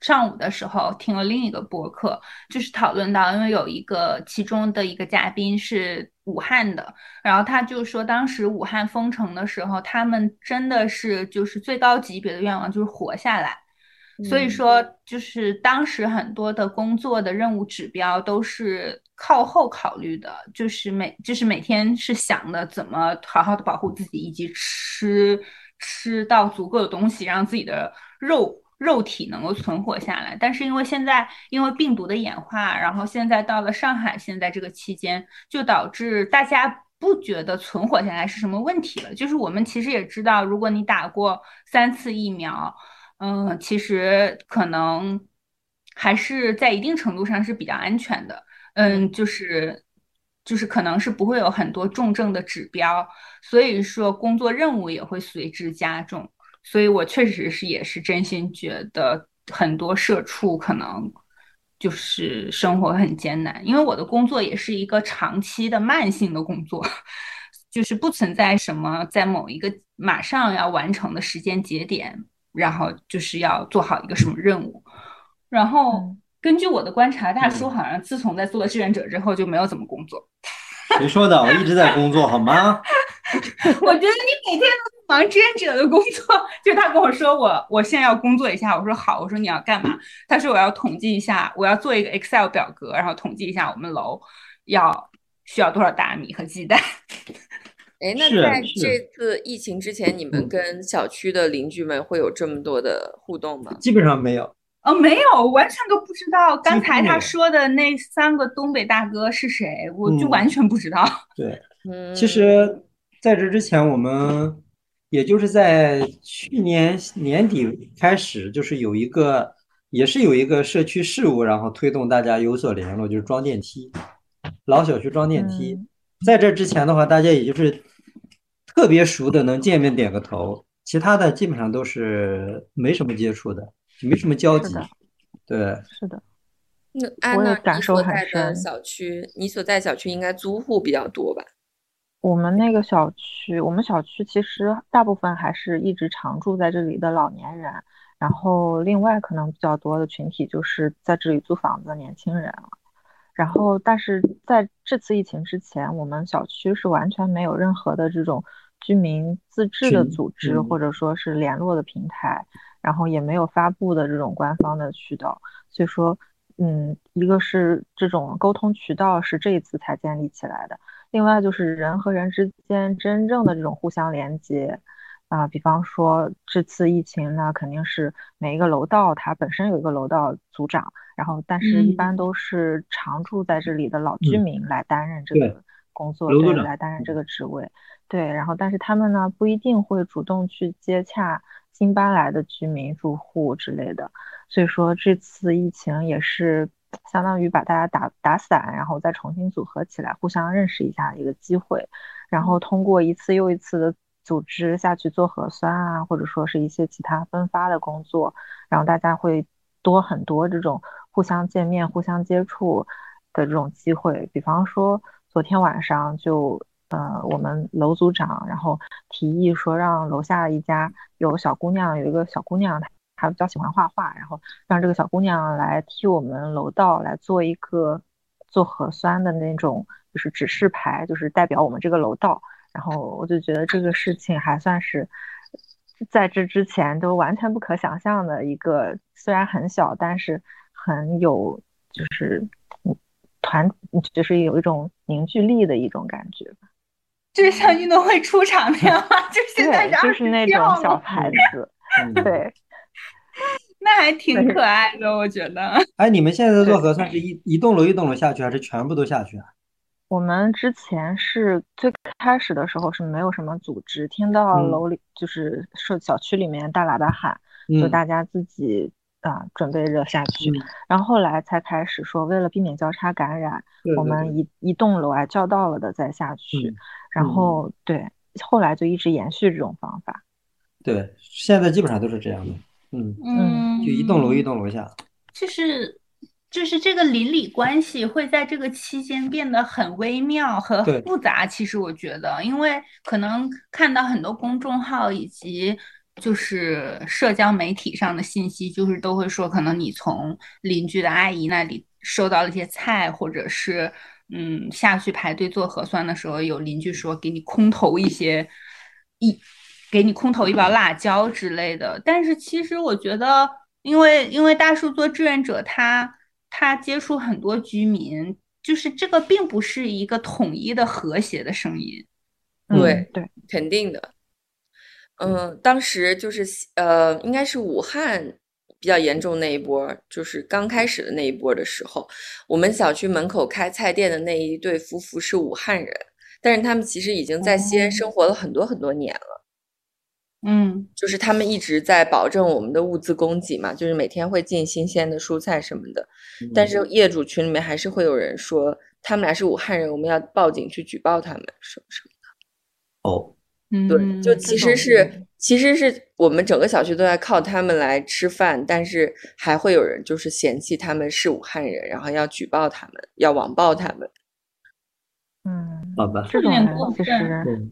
上午的时候听了另一个播客，就是讨论到，因为有一个其中的一个嘉宾是武汉的，然后他就说，当时武汉封城的时候，他们真的是就是最高级别的愿望就是活下来。所以嗯说，就是当时很多的工作的任务指标都是靠后考虑的，就是每就是每天是想的怎么好好的保护自己，以及吃吃到足够的东西，让自己的肉肉体能够存活下来。但是因为现在因为病毒的演化，然后现在到了上海，现在这个期间，就导致大家不觉得存活下来是什么问题了。就是我们其实也知道，如果你打过三次疫苗。嗯，其实可能还是在一定程度上是比较安全的。嗯，就是就是可能是不会有很多重症的指标，所以说工作任务也会随之加重。所以我确实是也是真心觉得很多社畜可能就是生活很艰难，因为我的工作也是一个长期的慢性的工作。就是不存在什么在某一个马上要完成的时间节点，然后就是要做好一个什么任务。然后嗯根据我的观察，大叔好像自从在做了志愿者之后就没有怎么工作。谁说的？我一直在工作，好吗？我觉得你每天都在忙志愿者的工作。就他跟我说我我现在要工作一下，我说好，我说你要干嘛？他说我要统计一下，我要做一个 Excel 表格，然后统计一下我们楼要需要多少大米和鸡蛋。哎，那在这次疫情之前，你们嗯跟小区的邻居们会有这么多的互动吗？基本上没有。哦，没有，完全都不知道。刚才他说的那三个东北大哥是谁，我就嗯完全不知道。对，嗯，其实在这之前，我们也就是在去年年底开始，就是有一个，也是有一个社区事务，然后推动大家有所联络，就是装电梯，老小区装电梯。嗯在这之前的话，大家也就是特别熟的能见面点个头，其他的基本上都是没什么接触的，没什么交集。对，是的，那安我也娜，你所感受很在的小区，你所在小区应该租户比较多吧？我们那个小区，我们小区其实大部分还是一直常住在这里的老年人，然后另外可能比较多的群体就是在这里租房子的年轻人了。然后，但是在这次疫情之前，我们小区是完全没有任何的这种居民自治的组织，嗯或者说是联络的平台，然后也没有发布的这种官方的渠道。所以说，嗯，一个是这种沟通渠道是这一次才建立起来的，另外就是人和人之间真正的这种互相连接。啊，比方说这次疫情呢，肯定是每一个楼道它本身有一个楼道组长，然后但是一般嗯。都是常住在这里的老居嗯。民来担任这个工作，对，来担任这个职位，对，然后但是他们呢不一定会主动去接洽新搬来的居民住户之类的，所以说这次疫情也是相当于把大家打打散，然后再重新组合起来，互相认识一下的一个机会，然后通过一次又一次的组织下去做核酸啊，或者说是一些其他分发的工作，然后大家会多很多这种互相见面、互相接触的这种机会。比方说昨天晚上就呃，我们楼组长然后提议说让楼下一家有小姑娘，有一个小姑娘她她比较喜欢画画，然后让这个小姑娘来替我们楼道来做一个做核酸的那种就是指示牌，就是代表我们这个楼道。然后我就觉得这个事情还算是在这之前都完全不可想象的一个，虽然很小，但是很有就是嗯团，就是有一种凝聚力的一种感觉吧。就是像运动会出场那样吗？就现在对，就是那种小牌子，嗯，对。那还挺可爱的，我觉得。哎，你们现在做核酸是一一栋楼一栋楼下去，还是全部都下去啊？我们之前是最开始的时候是没有什么组织，听到嗯楼里就是社小区里面大喇叭喊，就嗯大家自己啊准备着下去，嗯然后后来才开始说，为了避免交叉感染，我对对对们一一栋楼啊叫到了的再下去嗯，然嗯后对，后来就一直延续这种方法。对，现在基本上都是这样的。嗯，嗯就一栋楼一栋楼下。就是就是这个邻里关系会在这个期间变得很微妙和复杂。其实我觉得，因为可能看到很多公众号以及就是社交媒体上的信息，就是都会说，可能你从邻居的阿姨那里收到了一些菜，或者是嗯下去排队做核酸的时候，有邻居说给你空投一些一给你空投一包辣椒之类的。但是其实我觉得，因为因为大树做志愿者，他他接触很多居民，就是这个并不是一个统一的和谐的声音。对嗯对，肯定的。嗯，当时就是呃，应该是武汉比较严重那一波儿，就是刚开始的那一波儿的时候，我们小区门口开菜店的那一对夫妇是武汉人，但是他们其实已经在西安哦生活了很多很多年了。嗯就是他们一直在保证我们的物资供给嘛，就是每天会进新鲜的蔬菜什么的。但是业主群里面还是会有人说他们俩是武汉人，我们要报警去举报他们什么什么的。哦，嗯，对，就其实是其实是我们整个小区都在靠他们来吃饭，但是还会有人就是嫌弃他们是武汉人，然后要举报他们，要网暴他们。嗯，好吧。这种有点人其过分实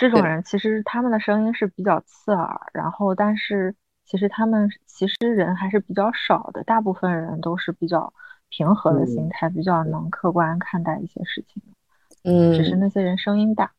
这种人其实他们的声音是比较刺耳，然后但是其实他们其实人还是比较少的，大部分人都是比较平和的心嗯态，比较能客观看待一些事情，嗯，只是那些人声音大。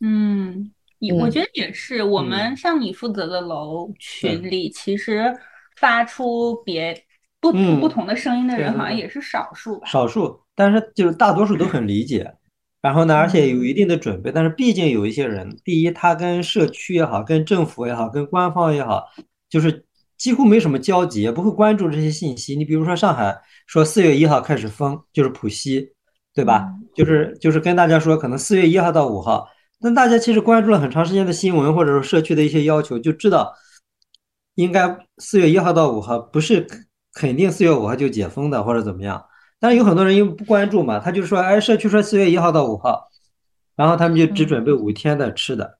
嗯，也我嗯觉得也是。我们嗯像你负责的楼群里，其实发出别不嗯不同的声音的人，好像也是少数吧。少数，但是就是大多数都很理解。然后呢，而且有一定的准备，但是毕竟有一些人，第一，他跟社区也好，跟政府也好，跟官方也好，就是几乎没什么交集，也不会关注这些信息。你比如说上海说四月一号开始封，就是浦西，对吧？就是就是跟大家说，可能四月一号到五号，那大家其实关注了很长时间的新闻，或者说社区的一些要求，就知道应该四月一号到五号不是肯定四月五号就解封的，或者怎么样。但是有很多人因为不关注嘛，他就说，哎，社区说四月一号到五号，然后他们就只准备五天的吃的，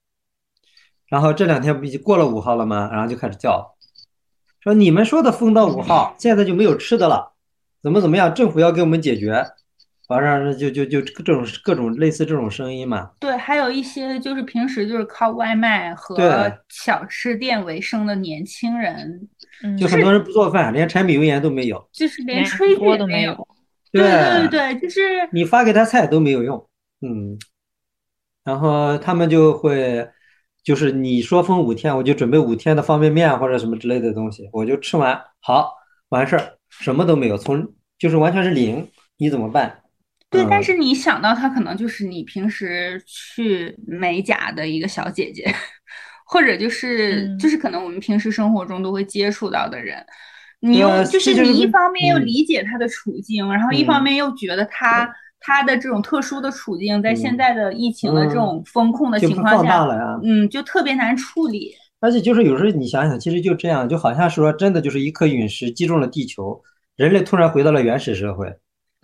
然后这两天不已经过了五号了吗？然后就开始叫，说你们说的封到五号，现在就没有吃的了，怎么怎么样？政府要给我们解决，完事就就就这种各种类似这种声音嘛。对，还有一些就是平时就是靠外卖和小吃店为生的年轻人，就很多人不做饭，连柴米油盐都没有，就是连炊具都没有。对对对，就是你发给他菜都没有用，嗯，然后他们就会，就是你说封五天，我就准备五天的方便面或者什么之类的东西，我就吃完好完事儿，什么都没有，从就是完全是零，你怎么办？对，但是你想到他可能就是你平时去美甲的一个小姐姐，或者就是就是可能我们平时生活中都会接触到的人。你又就是你一方面又理解他的处境，然后一方面又觉得他他的这种特殊的处境，在现在的疫情的这种风控的情况下，嗯，就特别难处理。而且就是有时候你想想，其实就这样，就好像说真的，就是一颗陨石击中了地球，人类突然回到了原始社会。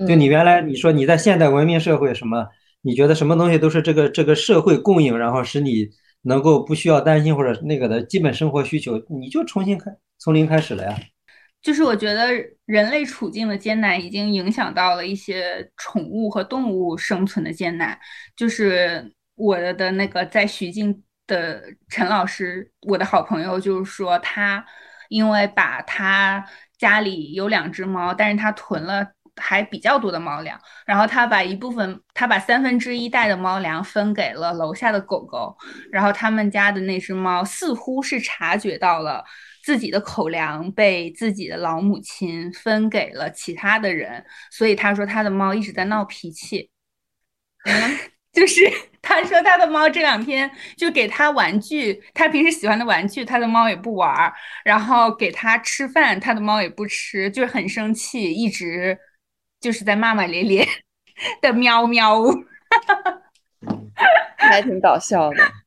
就你原来你说你在现代文明社会什么，你觉得什么东西都是这个这个社会供应，然后使你能够不需要担心或者那个的基本生活需求，你就重新开从零开始了呀。就是我觉得人类处境的艰难已经影响到了一些宠物和动物生存的艰难。就是我的那个在徐静的陈老师，我的好朋友，就是说他因为把他家里有两只猫，但是他囤了还比较多的猫粮，然后他把一部分，他把三分之一袋的猫粮分给了楼下的狗狗，然后他们家的那只猫似乎是察觉到了。自己的口粮被自己的老母亲分给了其他的人，所以他说他的猫一直在闹脾气。就是 他说他的猫这两天就给他玩具，他平时喜欢的玩具，他的猫也不玩儿，然后给他吃饭，他的猫也不吃，就是很生气，一直就是在骂骂咧咧 的喵喵，还挺搞笑的。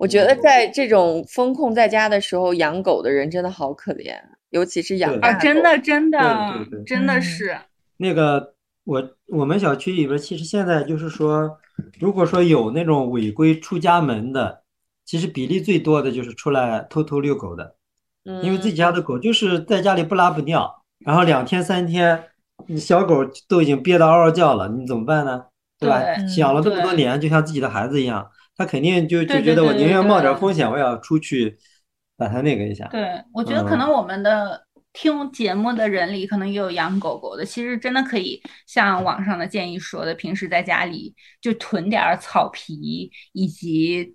我觉得在这种风控在家的时候，养狗的人真的好可怜，尤其是养啊，真的真的真的是。那个我我们小区里边，其实现在就是说，如果说有那种违规出家门的，其实比例最多的就是出来偷偷遛狗的，因为自己家的狗就是在家里不拉不尿，然后两天三天，小狗都已经憋得嗷嗷叫了，你怎么办呢？对吧？养了这么多年，就像自己的孩子一样。他肯定就就觉得我宁愿冒点风险，我也要出去把它那个一下。对，我觉得可能我们的听节目的人里，可能也有养狗狗的。其实真的可以像网上的建议说的，平时在家里就囤点草皮，以及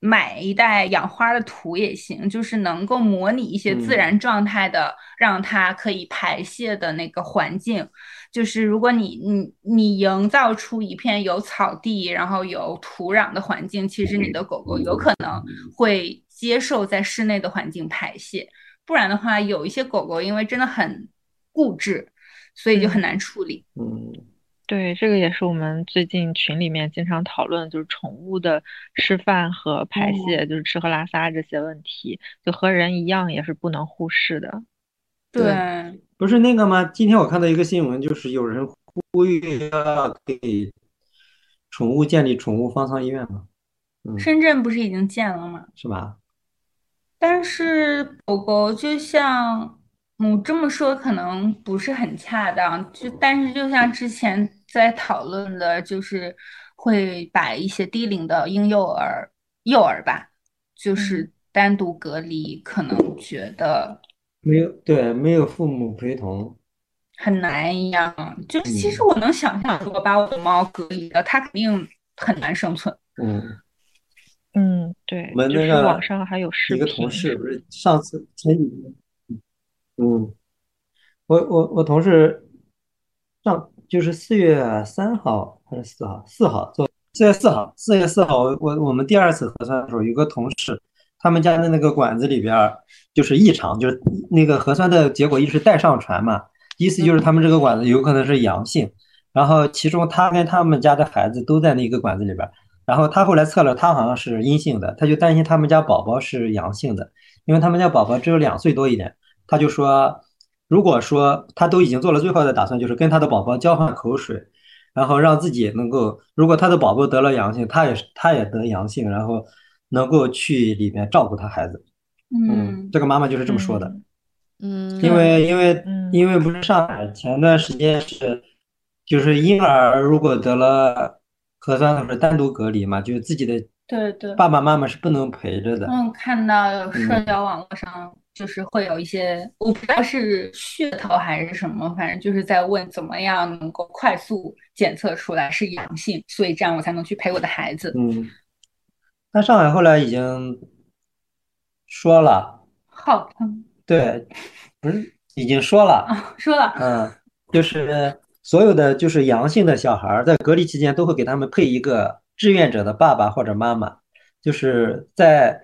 买一袋养花的土也行，就是能够模拟一些自然状态的，让它可以排泄的那个环境。就是如果你你你营造出一片有草地，然后有土壤的环境，其实你的狗狗有可能会接受在室内的环境排泄。不然的话，有一些狗狗因为真的很固执，所以就很难处理。嗯，对，这个也是我们最近群里面经常讨论，就是宠物的吃饭和排泄，就是吃喝拉撒这些问题，就和人一样，也是不能忽视的。对。不是那个吗？今天我看到一个新闻，就是有人呼吁要给宠物建立宠物方舱医院嘛。深圳不是已经建了吗？是吧？但是狗狗就像我这么说，可能不是很恰当。就但是就像之前在讨论的，就是会把一些低龄的婴幼儿、幼儿吧，就是单独隔离，可能觉得。没有对，没有父母陪同，很难一样。就是其实我能想象，如果把我的猫隔离了，它肯定很难生存。嗯嗯，对。我们那个网上还有视频，一个同事不是上次前几天，嗯，我我我同事上就是四月三号还是四号？四号做四月四号，四月四号，我我们第二次核酸的时候，有个同事，他们家的那个管子里边儿就是异常，就是那个核酸的结果一直带上传嘛，意思就是他们这个管子有可能是阳性。然后其中他跟他们家的孩子都在那个管子里边儿，然后他后来测了，他好像是阴性的，他就担心他们家宝宝是阳性的，因为他们家宝宝只有两岁多一点，他就说，如果说他都已经做了最坏的打算，就是跟他的宝宝交换口水，然后让自己能够，如果他的宝宝得了阳性，他也是他也得阳性，然后能够去里面照顾他孩子。嗯，这个妈妈就是这么说的，嗯，因为因为嗯因为不是上海前段时间是，就是婴儿如果得了核酸的不是单独隔离嘛，就是自己的对对。爸爸妈妈是不能陪着的。嗯，看到社交网络上就是会有一些，我不知道是噱头还是什么，反正就是在问怎么样能够快速检测出来是阳性，所以这样我才能去陪我的孩子。嗯，但上海后来已经说了，好疼对，不是已经说了，啊！说了，嗯，就是所有的就是阳性的小孩儿在隔离期间都会给他们配一个志愿者的爸爸或者妈妈，就是在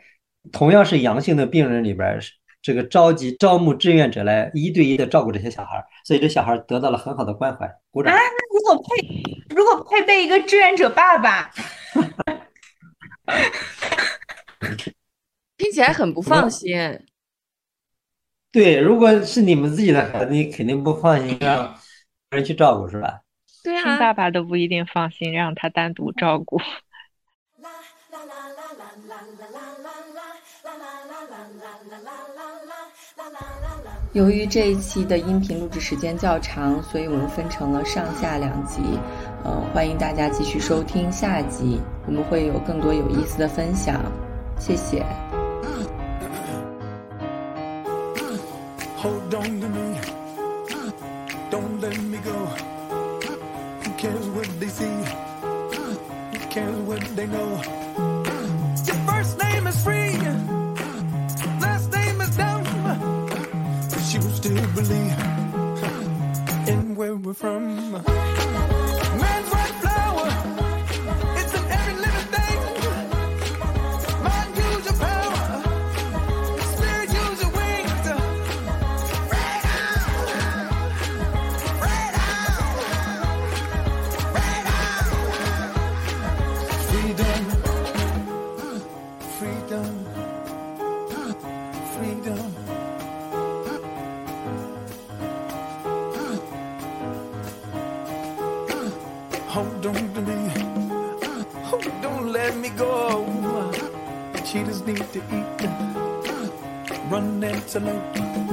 同样是阳性的病人里边儿，这个召集招募志愿者来一对一的照顾这些小孩儿，所以这小孩儿得到了很好的关怀，鼓掌。如果配如果配备一个志愿者爸爸，听起来很不放心。对，如果是你们自己的孩子，你肯定不放心让别人去照顾，是吧？对听啊，爸爸都不一定放心让他单独照顾。由于这一期的音频录制时间较长，所以我们分成了上下两集。呃，欢迎大家继续收听下集，我们会有更多有意思的分享。谢谢。Hold on to me. Don't let me go. Who cares what they see? Who cares what they know? Your first name is free. Last name is dumb. But you still believe in where we're from. Freedom, freedom. Hold on to me. Oh, don't let me go. Cheetahs need to eat. Run antelope.